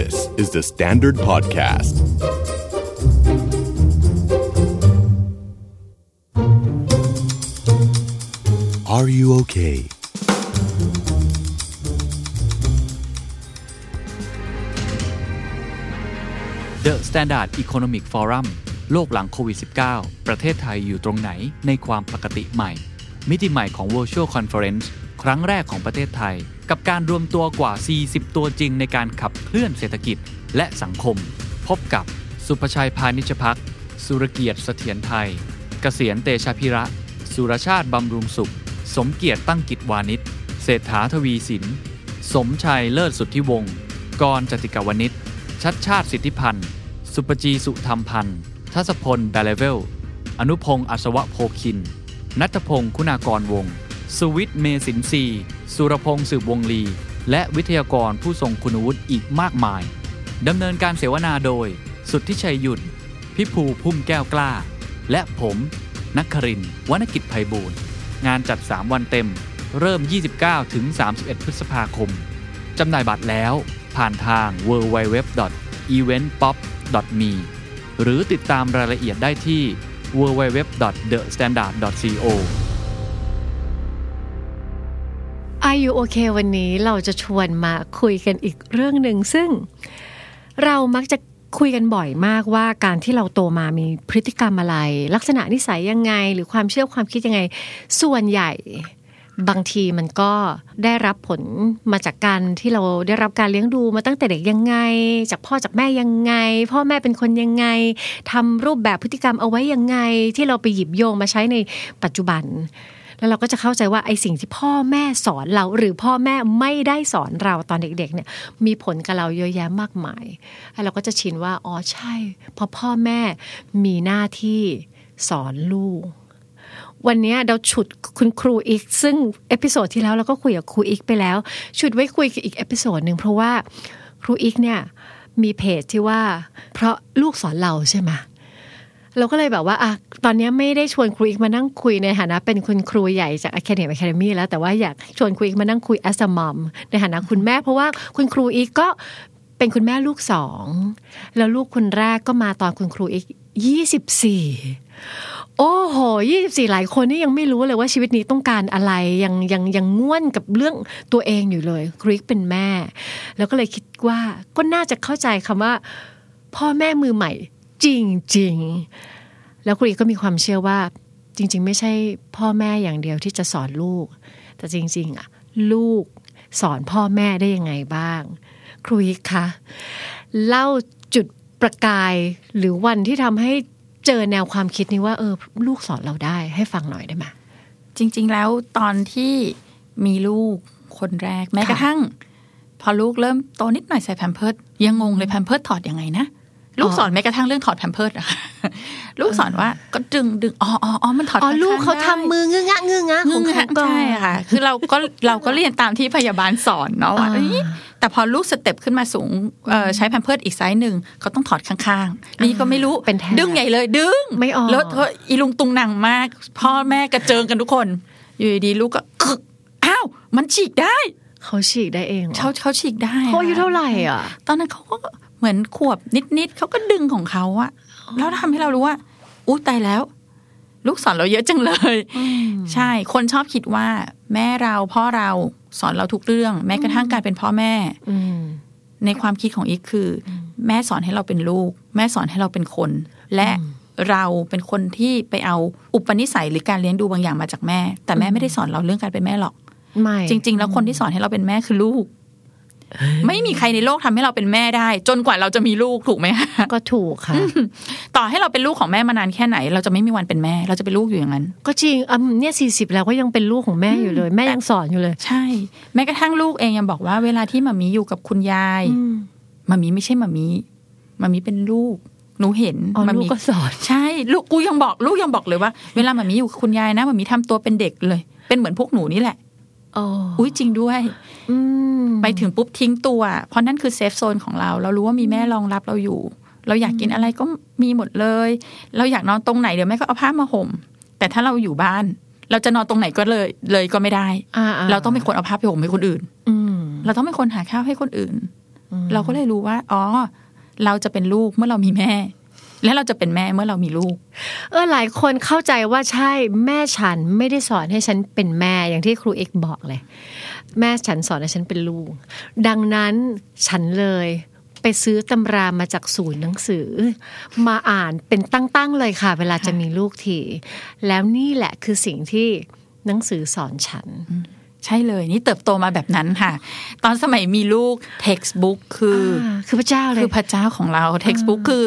This is the Standard Podcast. Are you okay? The Standard Economic Forum โลกหลังโควิด -19 ประเทศไทยอยู่ตรงไหนในความปกติใหม่ มิติใหม่ของ Virtual Conference ครั้งแรกของประเทศไทย กับการรวมตัวกว่า 40 ตัวจริงในการขับเคลื่อนเศรษฐกิจและสังคม พบกับศุภชัยพานิชภักดิ์ สุรเกียรติ์ เสถียรไทย เกษียร เตชะพีระ สุรชาติบำรุงสุข สมเกียรติตั้งกิจวานิชย์ เศรษฐาทวีสิน สมชัยเลิศสุทธิวงค์กรณ์ จาติกวณิชชัชชาติสิทธิพันธุ์ ศุภจีสุธรรมพันธุ์ ทัศพลแบเลเว็ลด์ อนุพงศ์อัศวะโพคิน นัทพงศ์คุณากรวงศ์ สุวิทย์เมสินทรีสุรพงศ์สืบวงลี และวิทยากรผู้ทรงคุณวุฒิอีกมากมาย ดำเนินการเสวนาโดย สุทธิชัยหยุ่นพิภูพุ่มแก้วกล้า และผมนักครินวรรณกิจไพบูรณ์ งานจัด 3 วันเต็ม เริ่ม 29 ถึง 31 พฤษภาคม จำหน่ายบัตรแล้วผ่านทาง www.eventpop.me หรือติดตามรายละเอียดได้ที่ www.thestandard.co Are you okay วันนี้เราจะชวนมาคุยกันอีกเรื่องหนึ่งซึ่งเรามักจะคุยกันบ่อยมากว่าการที่เราโตมามีพฤติกรรมอะไร ลักษณะนิสัยยังไง หรือความเชื่อความคิดยังไง ส่วนใหญ่บางทีมันก็ได้รับผลมาจากการที่เราได้รับการเลี้ยงดูมาตั้งแต่เด็กยังไง จากพ่อจากแม่ยังไง พ่อแม่เป็นคนยังไงทำรูปแบบพฤติกรรมเอาไว้ยังไง ที่เราไปหยิบโยงมาใช้ในปัจจุบัน แล้วเราก็จะเข้าใจว่าไอ้สิ่งที่พ่อแม่สอนเราหรือพ่อแม่ไม่ได้สอนเราตอนเด็กๆเนี่ยมีผลกับเราเยอะแยะมากมายแล้วเราก็จะชินว่าอ๋อใช่เพราะพ่อแม่มีหน้าที่สอนลูกวันนี้เราฉุดคุณครูอิ๊ก ซึ่ง episode ที่แล้วเราก็คุยกับครูอิ๊กไปแล้ว ฉุดไว้คุยกับอีก episode หนึ่งเพราะว่าครูอิ๊กเนี่ยมีเพจที่ว่า เพราะลูกสอนเราใช่ไหม เราก็เลยแบบว่าอะตอนนี้ไม่ได้ชวนครูอิ๊กมานั่งคุยในฐานะเป็นคุณครูใหญ่จาก Academy Academy แล้วแต่ว่าอยากชวนครูอีกมานั่งคุย as a mom ในฐานะคุณแม่ เพราะว่าคุณครูอิ๊กก็เป็นคุณแม่ลูกสองแล้วลูกคนแรกก็มาตอนคุณครูอิ๊กยี่สิบสี่โอ้โหยี่สิบสี่หลายคนนี่ยังไม่รู้เลยว่าชีวิตนี้ต้องการอะไรยังยังยังง่วนกับเรื่องตัวเองอยู่เลยครูอีกเป็นแม่ แล้วก็เลยคิดว่าก็น่าจะเข้าใจคำว่า พ่อแม่มือใหม่ จริง ๆ แล้วครูอีกก็มีความเชื่อว่า จริง ๆ ไม่ใช่พ่อแม่อย่างเดียวที่จะสอนลูก แต่จริง ๆอะลูกสอนพ่อแม่ได้ยังไงบ้าง ครูอีกคะเล่าจุดประกายหรือวันที่ทำให้เจอแนวความคิดนี้ว่าเออลูกสอนเราได้ให้ฟังหน่อยได้ไหมจริง ๆ แล้วตอนที่มีลูกคนแรกแม้กระทั่ง พอลูกเริ่มโตนิดหน่อยใส่แพมเพิร์สยังงงเลยแพมเพิร์สถอดยังไงนะ ลูกสอนแม้กระทั่งเรื่องถอดแพมเพิร์สอะลูกสอนว่าก็ดึงดึงอ๋ออ๋ออ๋อมันถอดอ๋อข้างๆลูกเขาได้ทำมืองึงะงึงะงึของงเขาฮะก่อนใช่ค่ะ คือเราก็เราก็เรียนตามที่พยาบาลสอนเนาะว่าอ่าเอ้ยแต่พอลูก step ขึ้นมาสูงเอ่อใช้แพมเพิร์สอีกไซส์หนึ่งเขาต้องถอดข้างๆ นี่ก็ไม่รู้เป็นแท้ดึงใหญ่เลยดึงไม่ออกแล้วเธออีลุงตุงหนังมาก พ่อแม่กระเจิงกันทุกคน อยู่ดีๆลูกก็คึกอ้าวมันฉีกได้เขาฉีกได้เองเหรอเขาเขาฉีกได้เขาอายุเท่าไหร่อะ ตอนนั้นเขาก็ เหมือนขวบนิดๆเขาก็ดึงของเขาอะแล้วทำให้เรารู้ว่าอู้ตายแล้ว ลูกสอนเราเยอะจังเลย ใช่ คนชอบคิดว่า แม่เราพ่อเราสอนเราทุกเรื่อง แม้กระทั่งการเป็นพ่อแม่อืมในความคิดของอีกคือ แม่สอนให้เราเป็นลูก แม่สอนให้เราเป็นคน และเราเป็นคนที่ไปเอาอุปนิสัยหรือการเลี้ยงดูบางอย่างมาจากแม่ แต่แม่ไม่ได้สอนเราเรื่องการเป็นแม่หรอกไม่จริง ๆ แล้วคนที่สอนให้เราเป็นแม่คือลูก ไม่มีใครในโลกทำให้เราเป็นแม่ได้ จนกว่าเราจะมีลูกถูกไหมคะก็ถูกค่ะ ต่อให้เราเป็นลูกของแม่มานานแค่ไหน เราจะไม่มีวันเป็นแม่ เราจะเป็นลูกอยู่อย่างนั้น ก็จริงอะเนี่ยสี่สิบแล้วก็ยังเป็นลูกของแม่อยู่เลย แม่ยังสอนอยู่เลย ใช่ แม้กระทั่งลูกเองยังบอกว่า เวลาที่มามีอยู่กับคุณยายอืมมามีไม่ใช่มามีมามีเป็นลูกหนูเห็นอ๋อมาลูมีกก็สอนใช่ ลูกกูยังบอกลูกยังบอกเลยว่า เวลามามีอยู่กับคุณยายนะมามีทำตัวเป็นเด็กเลย เป็นเหมือนพวกหนูนี่แหละ อ๋ออุ้ยจริงด้วยอืมไปถึงปุ๊บทิ้งตัว เพราะนั่นคือเซฟโซนของเรา เรารู้ว่ามีแม่รองรับเราอยู่ เราอยากกินอะไรก็มีหมดเลย เราอยากนอนตรงไหนเดี๋ยวแม่ก็เอาผ้ามาห่ม แต่ถ้าเราอยู่บ้าน เราจะนอนตรงไหนก็เลย เลยก็ไม่ได้อ่าๆเราต้องเป็นคนเอาผ้าไปห่มให้คนอื่นอืมเราต้องเป็นคนหาข้าวให้คนอื่น เราก็เลยรู้ว่า อ๋อ เราจะเป็นลูกเมื่อเรามีแม่ และเราจะเป็นแม่เมื่อเรามีลูก เออหลายคนเข้าใจว่าใช่แม่ฉันไม่ได้สอนให้ฉันเป็นแม่อย่างที่ครูเอกบอกเลย แม่ฉันสอนให้ฉันเป็นลูก ดังนั้นฉันเลยไปซื้อตำรามาจากศูนย์หนังสือ มาอ่านเป็นตั้งๆเลยค่ะ เวลาจะมีลูกทีแล้วนี่แหละคือสิ่งที่หนังสือสอนฉัน ใช่เลย นี่เติบโตมาแบบนั้นค่ะ ตอนสมัยมีลูก textbook คืออาคือพระเจ้าเลยคือพระเจ้าของเรา textbook คือ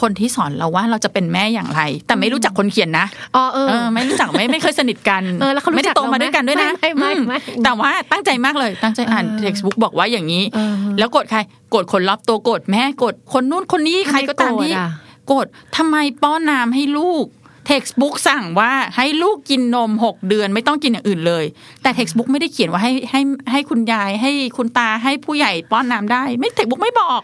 คนที่สอนเราว่าเราจะเป็นแม่อย่างไร แต่ไม่รู้จักคนเขียนนะอ๋อเออเออไม่รู้จักไม่ไม่เคยสนิทกันเออแล้วเขารู้ไม่ได้จักโตมาเราไหมด้วยกันด้วยนะไม่ไม่ไม่อืแต่ว่าตั้งใจมากเลยตั้งใจอ่านเออ textbook บอกว่าอย่างนี้เออแล้วโกรธใครโกรธคนรอบตัวโกรธแม่โกรธคนนู้นคนนี้ใครก็ตามที่ทำไมโกรธอะโกรธทำไมป้อนน้ำให้ลูก textbook สั่งว่าให้ลูกกินนมหกเดือนไม่ต้องกินอย่างอื่นเลย แต่ textbook ไม่ได้เขียนว่าให้ให้ให้คุณยายให้คุณตาให้ผู้ใหญ่ป้อนน้ำได้ ไม่ textbook ไม่บอก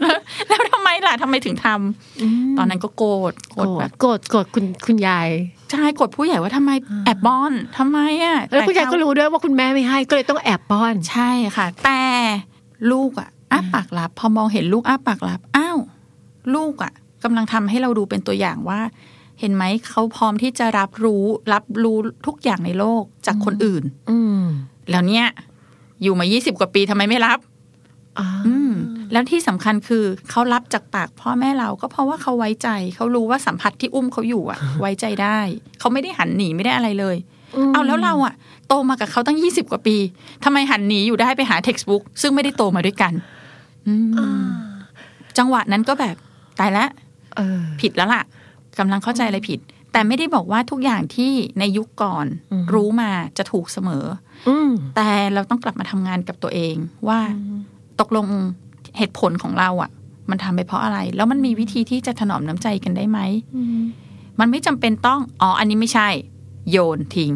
แล้วแล้วทำไมล่ะทำไมถึงทำตอนนั้นก็โกรธโกรโกรธแบธบโกรธโกรธคุณคุณยายใช่โกรธผู้ใหญ่ว่าทำไมแอบป้อนทำไมอะแล้วคุณยายต่ก็รู้ด้วยว่าคุณแม่ไม่ให้ก็เลยต้องแอบป้อน ใช่ค่ะ แต่ลูกอะอ้าปากรับ พอมองเห็นลูกอ้าปากรับอ้าวลูกอะกำลังทำให้เราดูเป็นตัวอย่างว่า เห็นไหมเขาพร้อมที่จะรับรู้รับรู้ทุกอย่างในโลกจากคนอื่น อืมแล้วเนี่ย อยู่มา20กว่าปีทำไมไม่รับอ่าอืมแล้วที่สำคัญคือเขารับจากปากพ่อแม่เราก็เพราะว่าเขาไว้ใจเขารู้ว่าสัมผัสที่อุ้มเขาอยู่อะไว้ใจได้เขาไม่ได้หันหนีไม่ได้อะไรเลยเอาแล้วเราอะโตมากับเขาตั้ง20กว่าปีทำไมหันหนีอยู่ได้ไปหา textbook ซึ่งไม่ได้โตมาด้วยกันอืมจังหวะนั้นก็แบบตายแล้วเออผิดแล้วล่ะ กำลังเข้าใจอะไรผิด แต่ไม่ได้บอกว่าทุกอย่างที่ในยุคก่อนอืมรู้มาจะถูกเสมออืมแต่เราต้องกลับมาทำงานกับตัวเองว่าตกลงเหตุผลของเราอะ มันทำไปเพราะอะไร แล้วมันมีวิธีที่จะถนอมน้ำใจกันได้ไหมมันไม่จำเป็นต้องอ๋ออันนี้ไม่ใช่ โยนทิ้ง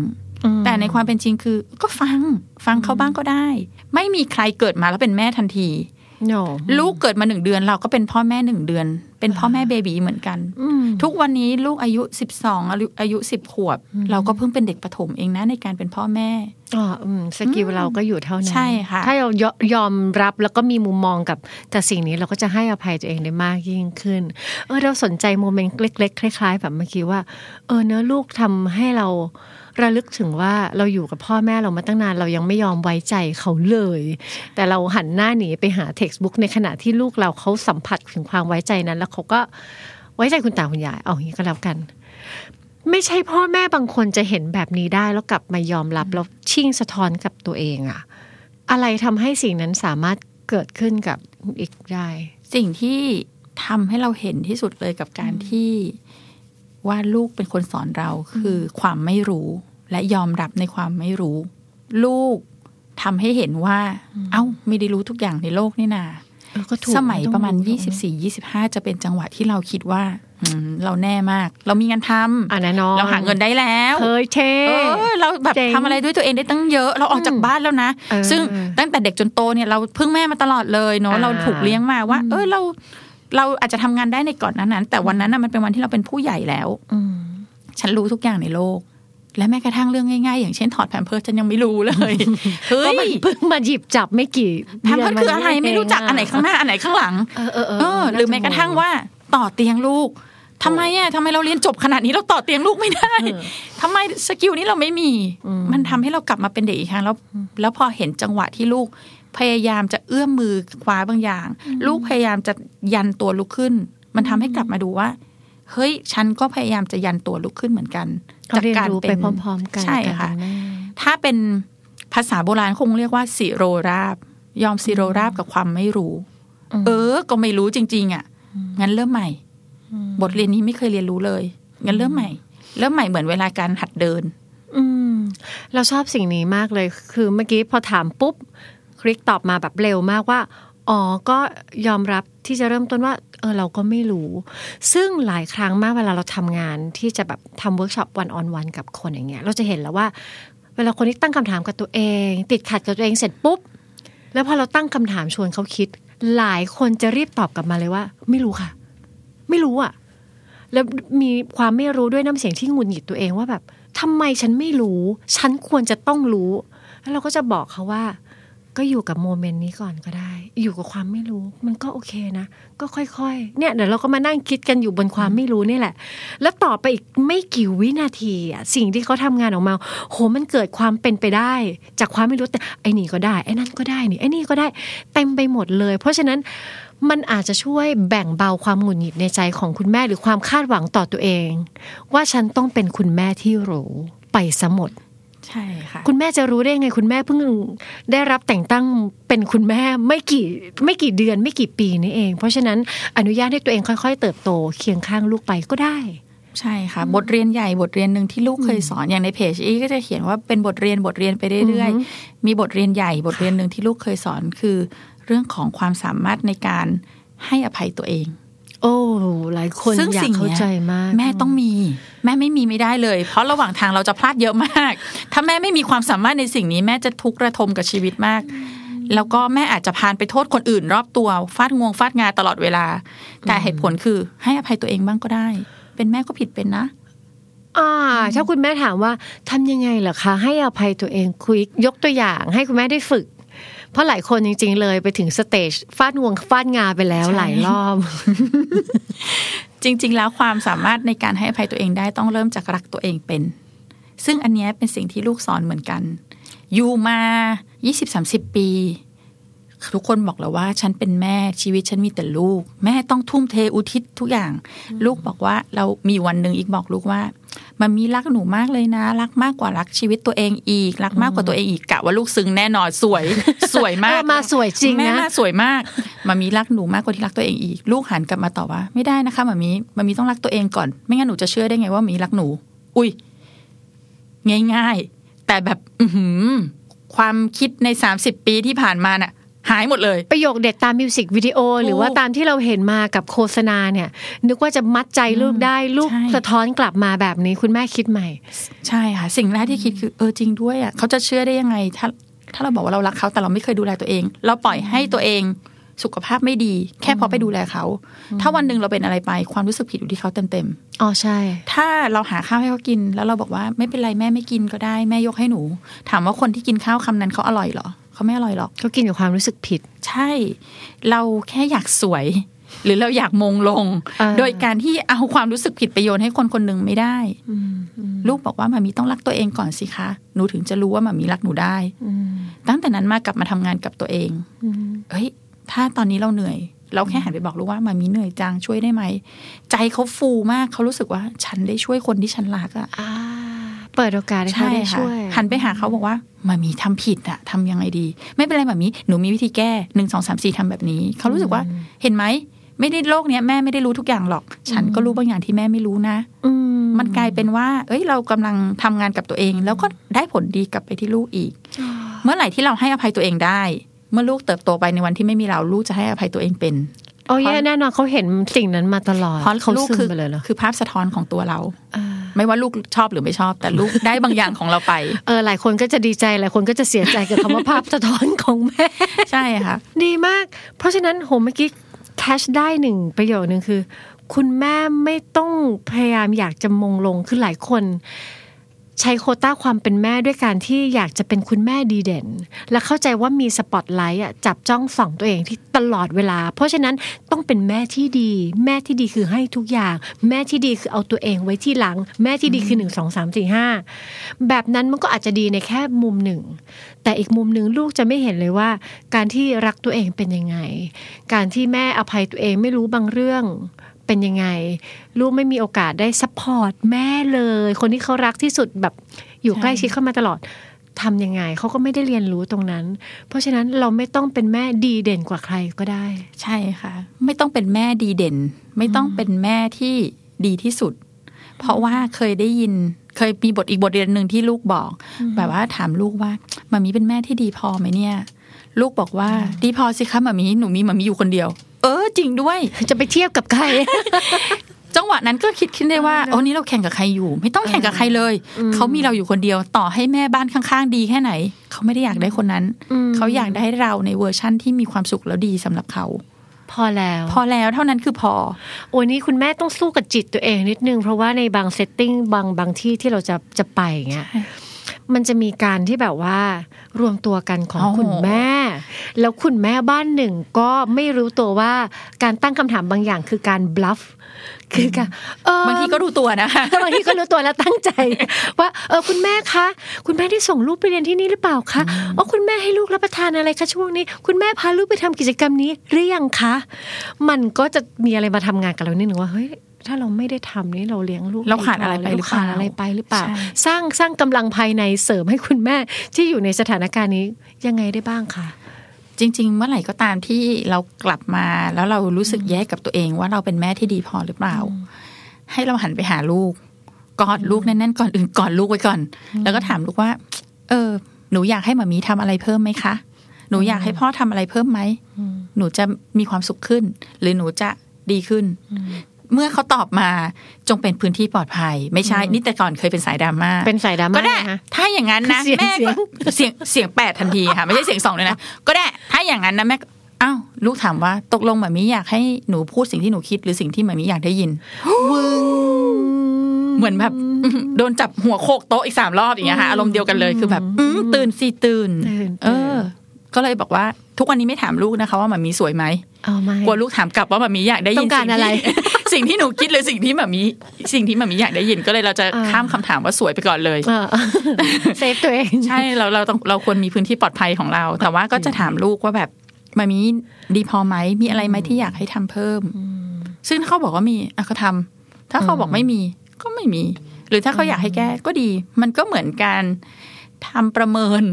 แต่ในความเป็นจริงคือ ก็ฟัง ฟังเขาบ้างก็ได้ ไม่มีใครเกิดมาแล้วเป็นแม่ทันที โนลูกเกิดมาหนึ่งเดือน เราก็เป็นพ่อแม่หนึ่งเดือน เป็นพ่อแม่เบบีเหมือนกันอืมทุกวันนี้ลูกอายุสิบสองอายุอายุสิบขวบ เราก็เพิ่งเป็นเด็กประถมเองนะในการเป็นพ่อแม่อ๋ออืมสกิลเราก็อยู่เท่านั้นใช่ค่ะถ้าเรายยอมรับแล้วก็มีมุมมองกับแต่สิ่งนี้เราก็จะให้อภัยตัวเองได้มากยิ่งขึ้น เออเราสนใจโมเมนต์เล็กๆคล้าย ๆ แบบเมื่อกี้ว่า เออเนื้อะลูกทำให้เรา ระลึกถึงว่าเราอยู่กับพ่อแม่เรามาตั้งนานเรายังไม่ยอมไว้ใจเขาเลย แต่เราหันหน้าหนีไปหาเท็กซ์บุ๊กในขณะที่ลูกเราเขาสัมผัสถึงความไว้ใจนั้น แล้วเขาก็ไว้ใจคุณตาคุณยายเอาอย่างนี้ก็แล้วกัน ไม่ใช่พ่อแม่บางคนจะเห็นแบบนี้ได้แล้วกลับมายอมรับแล้วชิ่งสะท้อนกับตัวเองอะอะไรทำให้สิ่งนั้นสามารถเกิดขึ้นกับอีกได้ สิ่งที่ทำให้เราเห็นที่สุดเลยกับการที่ ว่าลูกเป็นคนสอนเราคือความไม่รู้ และยอมรับในความไม่รู้ ลูกทำให้เห็นว่า เอ้าไม่ได้รู้ทุกอย่างในโลกนี่นาเออก็ถูกสมัยต้องประมาณรู้24-25จะเป็นจังหวะที่เราคิดว่าอืมเราแน่มาก เรามีงานทำอะแน่นอนเราหาเงินได้แล้วเคยเท่เออเราแบบเจ๋งทำอะไรด้วยตัวเองได้ตั้งเยอะ เราออกจากบ้านแล้วนะเออซึ่งตั้งแต่เด็กจนโตเนี่ยเราพึ่งแม่มาตลอดเลยเนาะอ่าเราถูกเลี้ยงมาว่า เออเรา เราอาจจะทำงานได้ในก่อนนั้นนั้นแต่วันนั้นน่ะมันเป็นวันที่เราเป็นผู้ใหญ่แล้ว อืมฉันรู้ทุกอย่างในโลก และแม้กระทั่งเรื่องง่ายๆ อย่างเช่นถอดแพมเพิร์สฉันยังไม่รู้เลยเฮ้ก็ยมันเพิ่งมาหยิบจับไม่กี่แพมเพิร์สคืออะไรเดืนไม่รู้จักอันไหนข้างหน้าอันไหนข้างหลังเออเออเออเออหรือแม้กระทั่งว่าต่อเตียงลูกทำไมอะทำไมเราเรียนจบขนาดนี้เราต่อเตียงลูกไม่ได้ทำไมสกิลนี้เราไม่มี มันทำให้เรากลับมาเป็นเด็กอีกครั้งแล้ว แล้วพอเห็นจังหวะที่ลูก พยายามจะเอื้อมมือคว้าบางอย่าง ลูกพยายามจะยันตัวลุกขึ้น มันทำให้กลับมาดูว่า เฮ้ย ฉันก็พยายามจะยันตัวลุกขึ้นเหมือนกันเราเรียนรู้ไปพร้อมๆกันใช่ค่ะกับณแม่ถ้าเป็นภาษาโบราณคงเรียกว่าสิโรราบ ยอมสิโรราบกับความไม่รู้ เออ ก็ไม่รู้จริง ๆ อะ งั้นเริ่มใหม่ บทเรียนนี้ไม่เคยเรียนรู้เลย งั้นเริ่มใหม่ เริ่มใหม่เหมือนเวลาการหัดเดิน อืม เราชอบสิ่งนี้มากเลย คือเมื่อกี้พอถามปุ๊บ ครูอิ๊กตอบมาแบบเร็วมากว่าอ๋อก็ยอมรับที่จะเริ่มต้นว่าเออเราก็ไม่รู้ ซึ่งหลายครั้งมากเวลาเราทำงานที่จะแบบทำ workshop one on one กับคนอย่างเงี้ย เราจะเห็นแล้วว่า เวลาคนที่ตั้งคำถามกับตัวเอง ติดขัดกับตัวเองเสร็จปุ๊บ แล้วพอเราตั้งคำถามชวนเขาคิด หลายคนจะรีบตอบกลับมาเลยว่า ไม่รู้ค่ะ ไม่รู้อะ แล้วมีความไม่รู้ด้วยน้ำเสียงที่งุดหงิดตัวเองว่าแบบทำไมฉันไม่รู้ ฉันควรจะต้องรู้ แล้วเราก็จะบอกเขาว่า ก็อยู่กับโมเมนต์นี้ก่อนก็ได้ อยู่กับความไม่รู้ มันก็โอเคนะ ก็ค่อยๆ เนี่ยเดี๋ยวเราก็มานั่งคิดกันอยู่บนความไม่รู้นี่แหละ แล้วต่อไปอีกไม่กี่วินาทีอะสิ่งที่เขาทำงานออกมา โหมันเกิดความเป็นไปได้ จากความไม่รู้แต่ไอ้นี่ก็ได้ไอ้นั่นก็ได้นี่ไอ้นี่ก็ได้เต็มไปหมดเลย เพราะฉะนั้นมันอาจจะช่วยแบ่งเบาความหงุดหงิดในใจของคุณแม่หรือความคาดหวังต่อตัวเอง ว่าฉันต้องเป็นคุณแม่ที่รู้ไปสมด ใช่ค่ะคุณแม่จะรู้ได้ไงคุณแม่เพิ่งได้รับแต่งตั้งเป็นคุณแม่ไม่กี่ไม่กี่เดือนไม่กี่ปีนี่เอง เพราะฉะนั้นอนุญาตให้ตัวเองค่อย ๆ เติบโตเคียงข้างลูกไปก็ได้ใช่ค่ะ บทเรียนใหญ่บทเรียนหนึ่งที่ลูกเคยสอนอย่างในเพจอีก็จะเขียนว่าเป็นบทเรียนบทเรียนไปเรื่อยอือฮึๆมีบทเรียนใหญ่บทเรียนหนึ่งที่ลูกเคยสอนคือ เรื่องของความสามารถในการให้อภัยตัวเอง โอ้หลายคนซึ่งอยากสิ่งเข้าเนี้ยใจมาก แม่ต้องมี แม่ไม่มีไม่ได้เลย เพราะระหว่างทางเราจะพลาดเยอะมาก ถ้าแม่ไม่มีความสามารถในสิ่งนี้ แม่จะทุกข์ระทมกับชีวิตมาก แล้วก็แม่อาจจะพานไปโทษคนอื่น รอบตัวฟาดงวงฟาดงาตลอดเวลา แต่เหตุผลคือให้อภัยตัวเองบ้างก็ได้ เป็นแม่ก็ผิดเป็นนะอ่าถ้าคุณแม่ถามว่าทำยังไงเหรอคะ ให้อภัยตัวเองคุยยกตัวอย่าง ให้คุณแม่ได้ฝึก เพราะหลายคนจริง ๆ เลยไปถึงสเตจฟาดงวงฟาดงาไปแล้วใช่หลายรอบ จริง ๆ แล้วความสามารถในการให้อภัยตัวเองได้ต้องเริ่มจากรักตัวเองเป็น ซึ่งอันเนี้ยเป็นสิ่งที่ลูกสอนเหมือนกัน อยู่มา 20-30 ปี ทุกคนบอกแล้วว่า ฉันเป็นแม่ชีวิตฉันมีแต่ลูก แม่ต้องทุ่มเทอุทิศทุกอย่าง ลูกบอกว่าเรามีวันหนึ่งอีกบอกลูกว่ามันมีรักหนูมากเลยนะ รักมากกว่ารักชีวิตตัวเองอีก รักมากกว่าตัวเองอีกกะว่าลูกซึ้งแน่นอนสวย สวยมากเออมาสวยจริงนะแม่มาสวยมากมามีรักหนูมากกว่าที่รักตัวเองอีก ลูกหันกลับมาตอบว่า ไม่ได้นะคะมามีมามีต้องรักตัวเองก่อน ไม่งั้นหนูจะเชื่อได้ไงว่ามามีรักหนู อุ้ยง่าย ๆ แต่แบบ อือหือความคิดในสามสิบปีที่ผ่านมาน่ะ หายหมดเลย ประโยคเด็ดตามมิวสิกวิดีโอ หรือว่าตามที่เราเห็นมากับโฆษณาเนี่ย นึกว่าจะมัดใจลูกได้ลูกใช่สะท้อนกลับมาแบบนี้คุณแม่คิดใหม่ ใช่ค่ะ สิ่งแรกที่คิดคือเออจริงด้วยอะเขาจะเชื่อได้ยังไง ถ้าถ้าเราบอกว่าเรารักเขาแต่เราไม่เคยดูแลตัวเอง เราปล่อยให้ตัวเองสุขภาพไม่ดี แค่เพราะไปดูแลเขา ถ้าวันหนึ่งเราเป็นอะไรไปความรู้สึกผิดอยู่ที่เขาเต็มๆอ๋อใช่ ถ้าเราหาข้าวให้เขากิน แล้วเราบอกว่าไม่เป็นไรแม่ไม่กินก็ได้แม่ยกให้หนู ถามว่าคนที่กินข้าวคำนั้นเขาอร่อยเหรอ เขาไม่อร่อยหรอกเขากินกับความรู้สึกผิด ใช่ เราแค่อยากสวย หรือเราอยากมงลงอ่าโดยการที่เอาความรู้สึกผิดไปโยนให้คนคนหนึ่งไม่ได้ลูกบอกว่ามามีต้องรักตัวเองก่อนสิคะหนูถึงจะรู้ว่ามามีรักหนูได้ตั้งแต่นั้นมากลับมาทำงานกับตัวเองเฮ้ย ถ้าตอนนี้เราเหนื่อยเราแค่หันไปบอกลูกว่ามามีเหนื่อยจังช่วยได้ไหม ใจเขาฟูมากเขารู้สึกว่า ฉันได้ช่วยคนที่ฉันรักอะอ่า เปิดโอกาสให้เขาใช่ได้ค่ะช่วยหันไปหาเขาบอกว่ามามีทำผิดอะทำยังไงดี ไม่เป็นไรมามีหนูมีวิธีแก้หนึ่งสองสามสี่ทำแบบนี้ เขารู้สึกว่าเห็นไหมไม่ได้โลกเนี้ยแม่ไม่ได้รู้ทุกอย่างหรอก ฉันก็รู้บางอย่างที่แม่ไม่รู้นะ อืมมันกลายเป็นว่า เอ้ยเรากำลังทำงานกับตัวเอง แล้วก็ได้ผลดีกลับไปที่ลูกอีก เมื่อไหร่ที่เราให้อภัยตัวเองได้ เมื่อลูกเติบโตไปในวันที่ไม่มีเราลูกจะให้อภัยตัวเองเป็น โอ้ยแน่นอนเขาเห็นสิ่งนั้นมาตลอดเพราะเขาลูกซึมคือไปเลยเหรอคือภาพสะท้อนของตัวเราอ่าไม่ว่าลูกชอบหรือไม่ชอบ แต่ลูกได้บางอย่างของเราไป เออหลายคนก็จะดีใจหลายคนก็จะเสียใจกับคำว่าภาพสะท้อนของแม่ใช่ค่ะ ดีมาก เพราะฉะนั้นโหเมื่อกี้แคชได้หนึ่งประโยคนึงคือ คุณแม่ไม่ต้องพยายามอยากจะมงลงคือหลายคน ใช้โควต้าความเป็นแม่ด้วยการที่อยากจะเป็นคุณแม่ดีเด่น และเข้าใจว่ามีสปอตไลท์อะจับจ้องส่องตัวเองที่ตลอดเวลา เพราะฉะนั้นต้องเป็นแม่ที่ดี แม่ที่ดีคือให้ทุกอย่าง แม่ที่ดีคือเอาตัวเองไว้ทีหลัง แม่ที่ดีคือหนึ่งสองสามสี่ห้าแบบนั้นมันก็อาจจะดีในแค่มุมหนึ่ง แต่อีกมุมหนึ่งลูกจะไม่เห็นเลยว่า การที่รักตัวเองเป็นยังไง การที่แม่อภัยตัวเองไม่รู้บางเรื่อง เป็นยังไง ลูกไม่มีโอกาสได้ support แม่เลย คนที่เขารักที่สุดแบบอยู่ใช่ใกล้ชิดเข้ามาตลอดทำยังไงเขาก็ไม่ได้เรียนรู้ตรงนั้น เพราะฉะนั้นเราไม่ต้องเป็นแม่ดีเด่นกว่าใครก็ได้ ใช่ค่ะ ไม่ต้องเป็นแม่ดีเด่น ไม่ต้องเป็นแม่ที่ดีที่สุด เพราะว่าเคยได้ยินเคยมีบทอีกบทเรียนหนึ่งที่ลูกบอก แบบว่าถามลูกว่ามามีเป็นแม่ที่ดีพอไหมเนี่ย ลูกบอกว่าดีพอสิคะมามีหนูมีมามีอยู่คนเดียว เออจริงด้วย จะไปเทียบกับใครจังหวะนั้นก็คิดขึ้นได้ว่าโอ้นี่เราแข่งกับใครอยู่ ไม่ต้องแข่งกับใครเลยเขามีเราอยู่คนเดียว ต่อให้แม่บ้านข้างๆ ดีแค่ไหนเขาไม่ได้อยากได้คนนั้นอืมเขาอยากได้เราในเวอร์ชั่นที่มีความสุขแล้วดีสำหรับเขาพอแล้ว พอแล้วเท่านั้นคือพอ โอ้ยนี่คุณแม่ต้องสู้กับจิตตัวเองนิดนึง เพราะว่าในบาง setting บางบางที่ที่เราจะจะไปอย่างเงี้ย มันจะมีการที่แบบว่า รวมตัวกันของโอ้โหคุณแม่ แล้วคุณแม่บ้านหนึ่งก็ไม่รู้ตัวว่าการตั้งคำถามบางอย่างคือการบลัฟคือการเอ่อบางทีก็รู้ตัวนะคะบางทีก็รู้ตัวแล้วตั้งใจ ว่าเออคุณแม่คะ คุณแม่ได้ส่งลูกไปเรียนที่นี่หรือเปล่าคะอ๋อคุณแม่ให้ลูกรับประทานอะไรคะช่วงนี้ คุณแม่พาลูกไปทำกิจกรรมนี้หรือยังคะ มันก็จะมีอะไรมาทำงานกับเรานิดหนึ่งว่าเฮ้ย ถ้าเราไม่ได้ทำนี่เราเลี้ยงลูกเราขาดอะไรไปม่หรือเปล่าขาดอะไรไปหรือเปล่าใช่สร้างสร้างกำลังภายในเสริมให้คุณแม่ ที่อยู่ในสถานการณ์นี้ยังไงได้บ้างคะจริง ๆ เมื่อไหร่ก็ตามที่เรากลับมาแล้วเรารู้สึกแย่กับตัวเองว่าเราเป็นแม่ที่ดีพอหรือเปล่า ให้เราหันไปหาลูกกอดลูกแน่นๆก่อนอื่นกอดลูกไว้ก่อน แล้วก็ถามลูกว่า เออ หนูอยากให้หมามีทำอะไรเพิ่มไหมคะหนูอยากให้พ่อทำอะไรเพิ่มไหมหนูจะมีความสุขขึ้น หรือหนูจะดีขึ้น เมื่อเขาตอบมาจงเป็นพื้นที่ปลอดภัย ไม่ใช่นี่แต่ก่อนเคยเป็นสายดราม่าเป็นสายดราม่าก็ได้นะคะถ้าอย่างนั้นนะเสียงแม่เสียก็งเสียงเสียงแปดทันทีค่ะไม่ใช่เสียงสองเลยนะก็ได้ถ้าอย่างนั้นนะแม่ก็อ้าวลูกถามว่าตกลงหมามีอยากให้หนูพูดสิ่งที่หนูคิดหรือสิ่งที่หมามีอยากได้ยินเหมือนแบบโดนจับหัวโขกโต๊ะอีกสามรอบอย่างเงี้ยค่ะอารมณ์เดียวกันเลยคือแบบอืมตื่นสิตื่นตื่นเออ ก็เลยบอกว่าทุกวันนี้ไม่ถามลูกนะคะว่าหมามีสวยไหมเอาไหมกลัวลูกถามกลับว่าหมามีอยากได้ยินต้องการอะไรสิ่งที่สิ่งที่หนูคิดหรือสิ่งที่หมามีสิ่งที่หมามีอยากได้ยินก็เลยเราจะอ่าข้ามคำถามว่าสวยไปก่อนเลยเออsave ตัวเองใช่เราเราต้องเราควรมีพื้นที่ปลอดภัยของเรา แต่ว่าก็จะถามลูกว่าแบบมามีดีพอไหมมีอะไรไหมที่อยากให้ทำเพิ่ม ซึ่งถ้าเขาบอกว่ามีอะเขาทำถ้าเขาบอกไม่มีก็ไม่มี หรือถ้าเขาอยากให้แก้ก็ดี มันก็เหมือนการทำประเมิน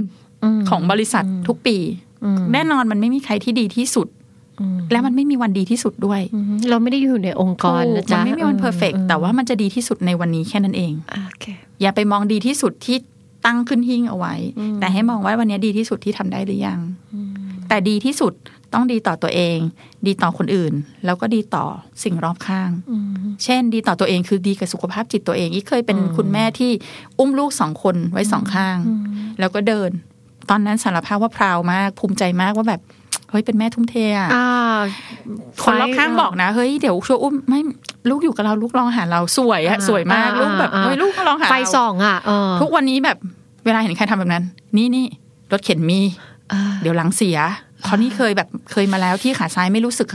ของบริษัททุกปีอืมแน่นอนมันไม่มีใครที่ดีที่สุดอืมและมันไม่มีวันดีที่สุดด้วยอืมเราไม่ได้อยู่ในองค์กรถูนะกจ๊ะมันไม่มีวัน perfect แต่ว่ามันจะดีที่สุดในวันนี้แค่นั้นเองโอเคอย่าไปมองดีที่สุดที่ตั้งขึ้นหิ้งเอาไว้อืมแต่ให้มองว่าวันนี้ดีที่สุดที่ทำได้หรือยัง แต่ดีที่สุดต้องดีต่อตัวเอง ดีต่อคนอื่น แล้วก็ดีต่อสิ่งรอบข้างอืมเช่น ดีต่อตัวเองคือดีกับสุขภาพจิตตัวเองอีกเคยเป็นคุณแม่ที่อุ้มลูกสองคนไว้สองข้าง แล้วก็เดิน ตอนนั้นสารภาพว่าพราวมาก ภูมิใจมากว่าแบบเฮ้ยเป็นแม่ทุ่มเทอะอ่าคนรอบข้างบอกนะ เฮ้ยเดี๋ยวช่วยอุ้มไม่ลูกอยู่กับเราลูกร้องหาเราสวยอะอ่าสวยมากอ่าลูกแบบอ่าเฮ้ยลูกร้องหาไฟเราส่องอะเออทุกวันนี้แบบเวลาเห็นใครทำแบบนั้น นี่นี่รถเข็นมีอ่าเดี๋ยวหลังเสีย เพราะนี่เคยแบบเคยมาแล้วที่ขาซ้ายไม่รู้สึก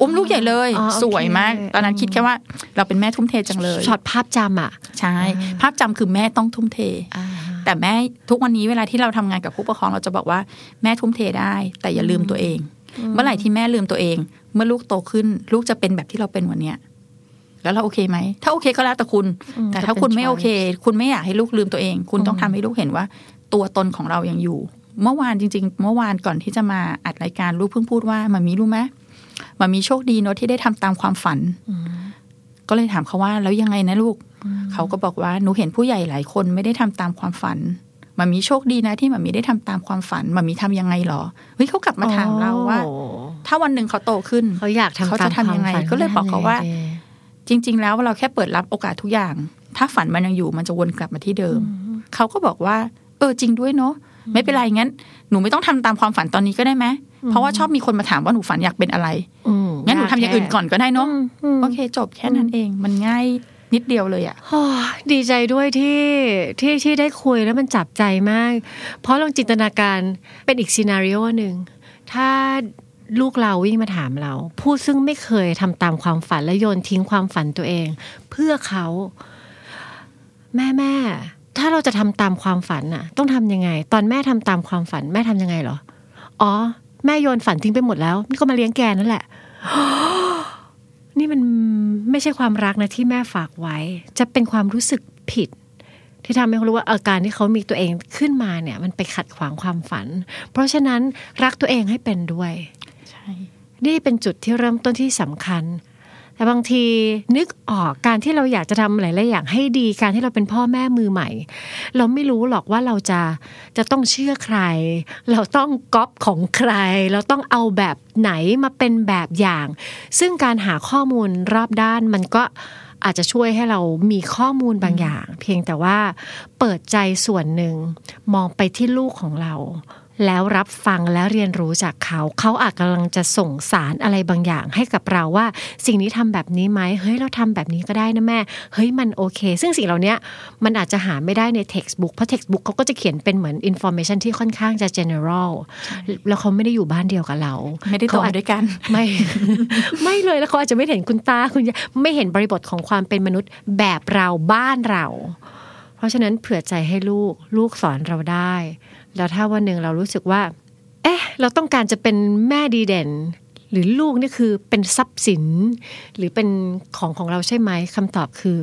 อุ้มลูกใหญ่เลยอ๋อโอเคสวยมาก ตอนนั้นคิดแค่ว่า เราเป็นแม่ทุ่มเทจังเลยช็อตภาพจำอะใช่ภาพจำคือแม่ต้องทุ่มเทอ่าแต่แม่ทุกวันนี้เวลาที่เราทำงานกับผู้ปกครองเราจะบอกว่าแม่ทุ่มเทได้ แต่อย่าลืมตัวเอง เมื่อไหร่ที่แม่ลืมตัวเอง เมื่อลูกโตขึ้น ลูกจะเป็นแบบที่เราเป็นวันเนี้ยแล้วเราโอเคไหม ถ้าโอเคก็แล้วแต่คุณอืมแต่ถ้าก็เป็นคุณไม่ choice โอเค คุณไม่อยากให้ลูกลืมตัวเอง คุณต้องทำให้ลูกเห็นว่า ตัวตนของเรายังอยู่ เมื่อวานจริง ๆ เมื่อวานก่อนที่จะมาอัดรายการลูกเพิ่งพูดว่ามามีรู้ไหมมามีโชคดีเนอะที่ได้ทำตามความฝันก็เลยถามเขาว่าแล้วยังไงนะลูก เขาก็บอกว่าหนูเห็นผู้ใหญ่หลายคนไม่ได้ทำตามความฝันมามีโชคดีนะที่มามีได้ทำตามความฝันมามีทำยังไงหรอเฮ้ยเขากลับมาถามเราว่าโอ้ถ้าวันหนึ่งเขาโตขึ้นเขาอยากทำเขาจะตามทำยังไงความฝันก็เลยบอกเขาว่าทำยังไงจริง ๆ แล้วเราแค่เปิดรับโอกาสทุกอย่าง ถ้าฝันมันยังอยู่มันจะวนกลับมาที่เดิม เขาก็บอกว่า เออจริงด้วยเนาะ ไม่เป็นไรงั้น หนูไม่ต้องทำตามความฝันตอนนี้ก็ได้ไหมเพราะว่าชอบมีคนมาถามว่าหนูฝันอยากเป็นอะไรอืมงั้นหนูทำอย่างอื่นก่อนก็ได้เนาะอืมอืมโอเค จบแค่นั้นเองมันง่ายนิดเดียวเลยอะโอ้ดีใจด้วยที่ที่ที่ได้คุยแล้วมันจับใจมาก เพราะลองจินตนาการเป็นอีกซีนารีโอหนึ่ง ถ้าลูกเราวิ่งมาถามเรา ผู้ซึ่งไม่เคยทำตามความฝันและโยนทิ้งความฝันตัวเอง เพื่อเขา แม่แม่ ถ้าเราจะทำตามความฝันน่ะ ต้องทำยังไง ตอนแม่ทำตามความฝัน แม่ทำยังไงเหรอ อ๋อ แม่โยนฝันทิ้งไปหมดแล้วนี่ก็มาเลี้ยงแกนั่นแหละนี่มันไม่ใช่ความรักนะที่แม่ฝากไว้ จะเป็นความรู้สึกผิด ที่ทำให้เขารู้ว่าอาการที่เขามีตัวเองขึ้นมาเนี่ย มันไปขัดขวางความฝัน เพราะฉะนั้นรักตัวเองให้เป็นด้วย ใช่ นี่เป็นจุดที่เริ่มต้นที่สำคัญ แต่บางทีนึกออกการที่เราอยากจะทำหลายๆอย่างให้ดีการที่เราเป็นพ่อแม่มือใหม่ เราไม่รู้หรอกว่าเราจะจะต้องเชื่อใคร เราต้องก๊อปของใคร เราต้องเอาแบบไหนมาเป็นแบบอย่าง ซึ่งการหาข้อมูลรอบด้านมันก็อาจจะช่วยให้เรามีข้อมูลบางอย่าง เพียงแต่ว่าเปิดใจส่วนหนึ่งมองไปที่ลูกของเรา แล้วรับฟังและเรียนรู้จากเขา เขาอาจกำลังจะส่งสารอะไรบางอย่างให้กับเราว่า สิ่งนี้ทำแบบนี้ไหมเฮ้ยเราทำแบบนี้ก็ได้นะแม่เฮ้ยมันโอเค ซึ่งสิ่งเหล่านี้มันอาจจะหาไม่ได้ใน textbook เพราะ textbook เขาก็จะเขียนเป็นเหมือน information ที่ค่อนข้างจะ general แล้วเขาไม่ได้อยู่บ้านเดียวกับเรา ไม่ได้โตเขาอาจด้วยกัน ไม่ ไม่เลยแล้วเขาอาจจะไม่เห็นคุณตาคุณยายไม่เห็นบริบทของความเป็นมนุษย์แบบเราบ้านเรา เพราะฉะนั้นเผื่อใจให้ลูกลูกสอนเราได้ แล้วถ้าวันหนึ่งเรารู้สึกว่า เอ๊ะ เราต้องการจะเป็นแม่ดีเด่น หรือลูกนี่คือเป็นทรัพย์สิน หรือเป็นของของเราใช่ไหมคำตอบคือ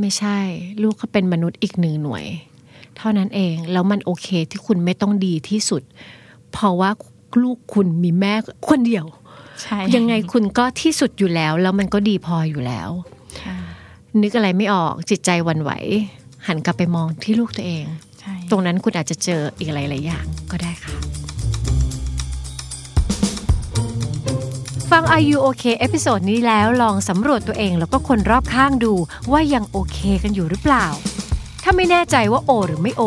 ไม่ใช่ ลูกก็เป็นมนุษย์อีกหนึ่งหน่วย เท่านั้นเองแล้วมันโอเคที่คุณไม่ต้องดีที่สุด เพราะว่าลูกคุณมีแม่คนเดียวใช่ยังไงคุณก็ที่สุดอยู่แล้ว แล้วมันก็ดีพออยู่แล้วค่ะนึกอะไรไม่ออกจิตใจหวั่นไหว หันกลับไปมองที่ลูกตัวเองใช่ ตรงนั้นคุณอาจจะเจออีกหลายๆอย่างก็ได้ค่ะ ฟัง Are You OK episode นี้แล้วลองสำรวจตัวเองแล้วก็คนรอบข้างดูว่ายังโอเคกันอยู่หรือเปล่า ถ้าไม่แน่ใจว่าโอ หรือไม่โอ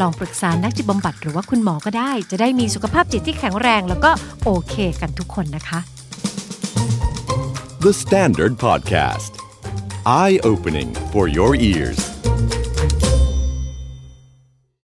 ลองปรึกษานักจิตบำบัดหรือว่าคุณหมอก็ได้ จะได้มีสุขภาพจิตที่แข็งแรง แล้วก็โอเคกันทุกคนนะคะ The Standard Podcast. Eye opening for your ears.